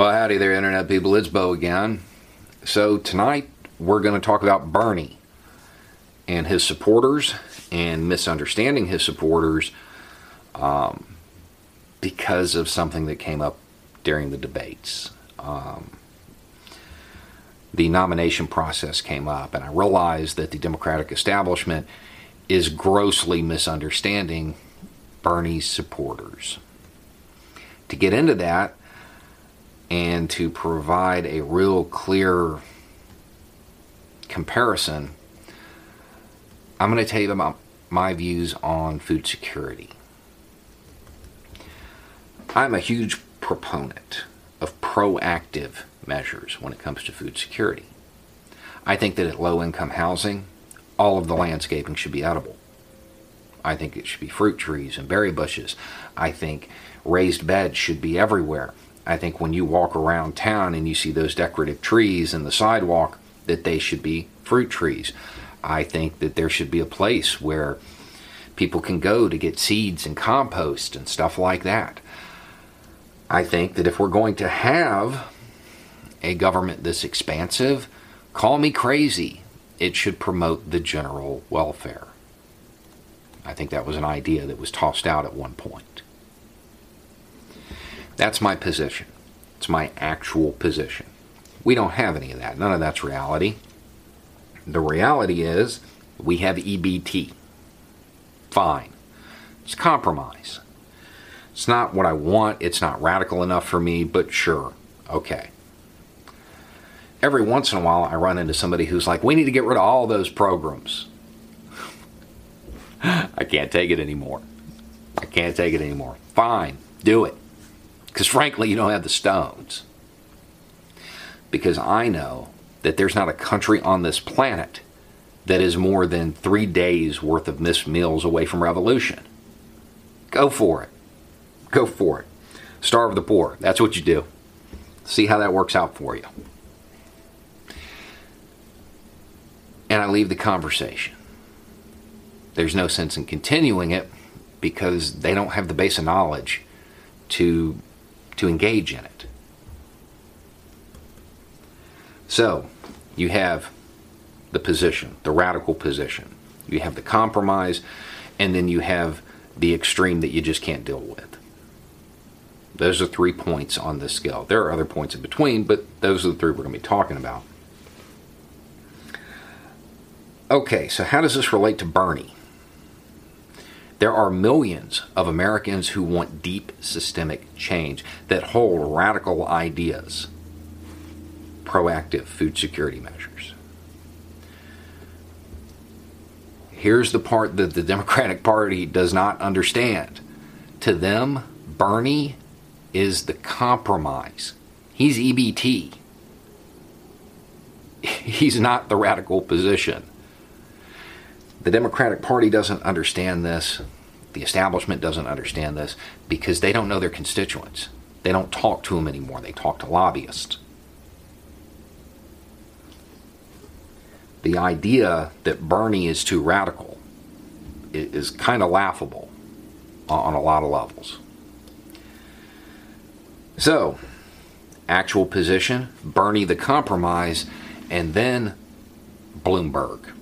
Well, howdy there, Internet people. It's Beau again. So, tonight we're going to talk about Bernie and his supporters and misunderstanding his supporters um, because of something that came up during the debates. Um, the nomination process came up, and I realized that the Democratic establishment is grossly misunderstanding Bernie's supporters. To get into that and to provide a real clear comparison, I'm going to tell you about my views on food security. I'm a huge proponent of proactive measures when it comes to food security. I think that at low income housing, all of the landscaping should be edible. I think it should be fruit trees and berry bushes. I think raised beds should be everywhere. I think when you walk around town and you see those decorative trees in the sidewalk, that they should be fruit trees. I think that there should be a place where people can go to get seeds and compost and stuff like that. I think that if we're going to have a government this expansive, call me crazy, it should promote the general welfare. I think that was an idea that was tossed out at one point. That's my position. It's my actual position. We don't have any of that. None of that's reality. The reality is we have EBT. Fine. It's compromise. It's not what I want. It's not radical enough for me, but sure. Okay every once in a while I run into somebody who's like, we need to get rid of all those programs. I can't take it anymore. I can't take it anymore. Fine, do it. Because frankly, you don't have the stones. Because I know that there's not a country on this planet that is more than three days worth of missed meals away from revolution. Go for it. Go for it. Starve the poor. That's what you do. See how that works out for you. and I leave the conversation. There's no sense in continuing it because they don't have the base of knowledge to to engage in it. So, you have the position, the radical position. You have the compromise and then you have the extreme that you just can't deal with. Those are three points on this scale. There are other points in between, but those are the three we're going to be talking about. Okay, so how does this relate to Bernie? There are millions of Americans who want deep systemic change that hold radical ideas, proactive food security measures. Here's the part that the Democratic Party does not understand. To them, Bernie is the compromise. He's EBT. He's not the radical position. The Democratic Party doesn't understand this. The establishment doesn't understand this because they don't know their constituents. They don't talk to them anymore. They talk to lobbyists. The idea that Bernie is too radical is kind of laughable on a lot of levels. So, actual position Bernie the compromise, and then Bloomberg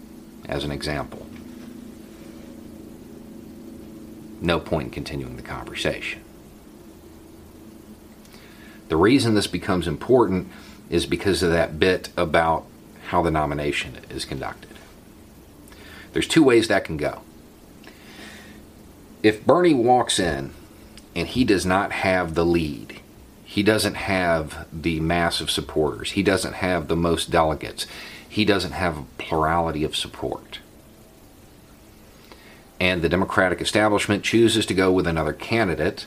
as an example. No point in continuing the conversation. The reason this becomes important is because of that bit about how the nomination is conducted. There's two ways that can go. If Bernie walks in and he does not have the lead, he doesn't have the mass of supporters, he doesn't have the most delegates, he doesn't have a plurality of support and the Democratic establishment chooses to go with another candidate,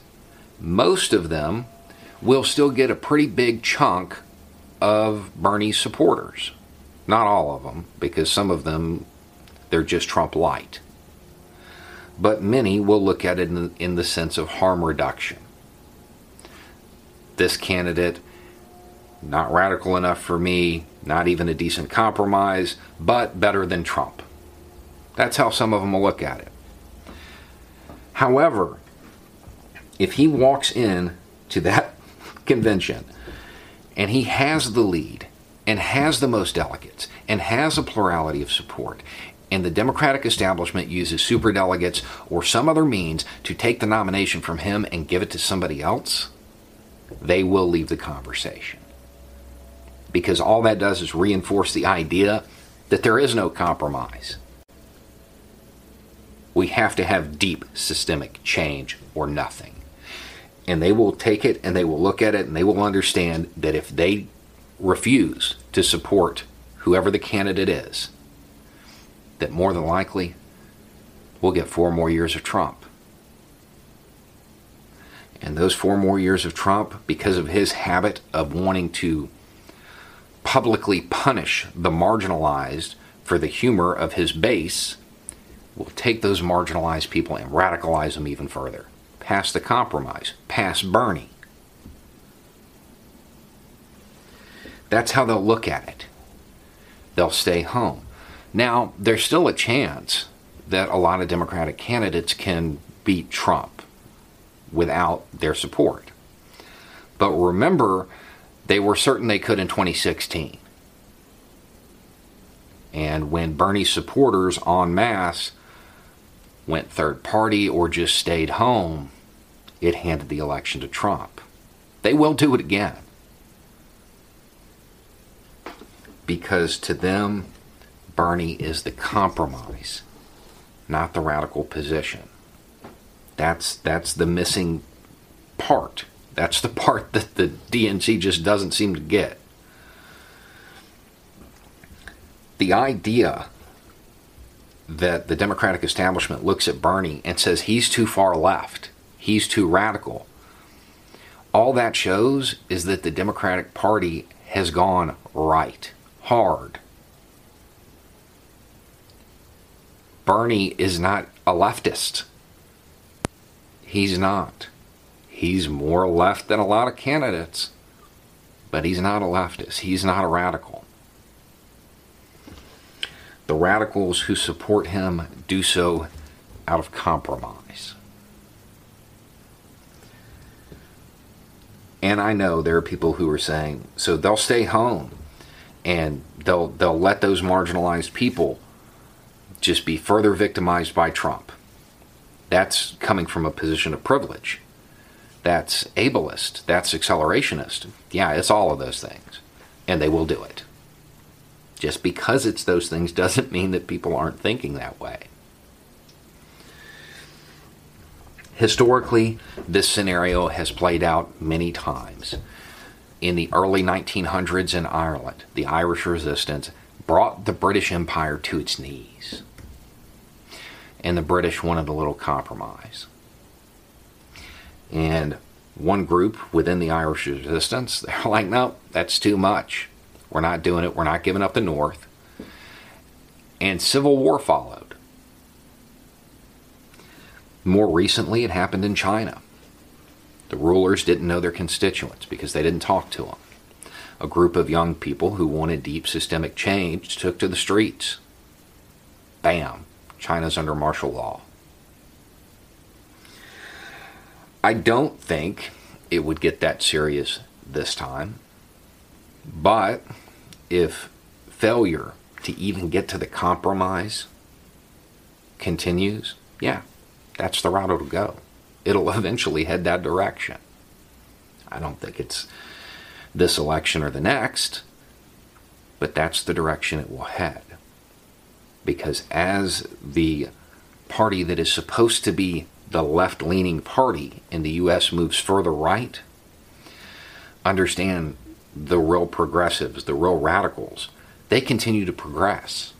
most of them will still get a pretty big chunk of Bernie's supporters. Not all of them, because some of them, they're just Trump light. But many will look at it in, in the sense of harm reduction. This candidate, not radical enough for me, not even a decent compromise, but better than Trump. That's how some of them will look at it. However, if he walks in to that convention and he has the lead and has the most delegates and has a plurality of support and the Democratic establishment uses superdelegates or some other means to take the nomination from him and give it to somebody else, they will leave the conversation. Because all that does is reinforce the idea that there is no compromise. We have to have deep systemic change or nothing. And they will take it and they will look at it and they will understand that if they refuse to support whoever the candidate is, that more than likely we'll get four more years of Trump. And those four more years of Trump, because of his habit of wanting to publicly punish the marginalized for the humor of his base, will take those marginalized people and radicalize them even further. Pass the compromise, pass Bernie. That's how they'll look at it. They'll stay home. Now, there's still a chance that a lot of Democratic candidates can beat Trump without their support. But remember, they were certain they could in 2016. And when Bernie supporters en masse went third party or just stayed home, it handed the election to Trump. They will do it again. Because to them, Bernie is the compromise, not the radical position. That's that's the missing part. That's the part that the DNC just doesn't seem to get. The idea that the Democratic establishment looks at Bernie and says he's too far left, he's too radical. All that shows is that the Democratic Party has gone right, hard. Bernie is not a leftist. He's not. He's more left than a lot of candidates, but he's not a leftist. He's not a radical. The radicals who support him do so out of compromise. And I know there are people who are saying, so they'll stay home and they'll they'll let those marginalized people just be further victimized by Trump. That's coming from a position of privilege. That's ableist. That's accelerationist. Yeah, it's all of those things. And they will do it. Just because it's those things doesn't mean that people aren't thinking that way. Historically, this scenario has played out many times. In the early 1900s in Ireland, the Irish resistance brought the British Empire to its knees. And the British wanted a little compromise. And one group within the Irish resistance, they're like, no, that's too much. We're not doing it. We're not giving up the North. And civil war followed. More recently, it happened in China. The rulers didn't know their constituents because they didn't talk to them. A group of young people who wanted deep systemic change took to the streets. Bam, China's under martial law. I don't think it would get that serious this time. But if failure to even get to the compromise continues, yeah, that's the route it'll go. It'll eventually head that direction. I don't think it's this election or the next, but that's the direction it will head. Because as the party that is supposed to be the left leaning party in the U.S. moves further right, understand the real progressives, the real radicals, they continue to progress.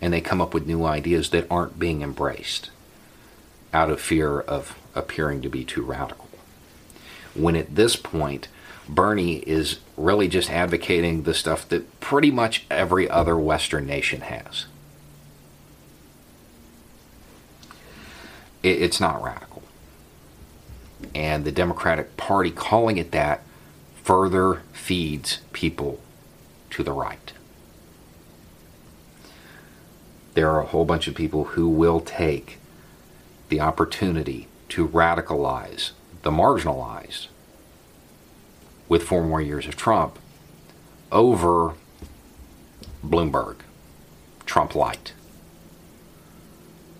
And they come up with new ideas that aren't being embraced out of fear of appearing to be too radical. when at this point, Bernie is really just advocating the stuff that pretty much every other Western nation has. It's not radical. And the Democratic Party calling it that further feeds people to the right. There are a whole bunch of people who will take the opportunity to radicalize the marginalized with four more years of Trump over Bloomberg, Trump light.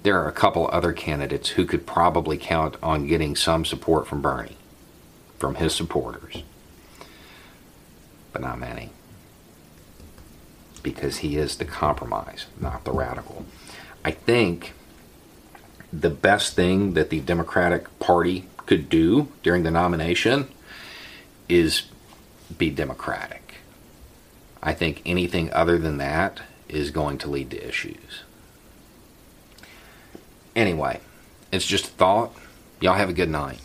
There are a couple other candidates who could probably count on getting some support from Bernie, from his supporters, but not many. Because he is the compromise, not the radical. I think the best thing that the Democratic Party could do during the nomination is be democratic. I think anything other than that is going to lead to issues. Anyway, it's just a thought. Y'all have a good night.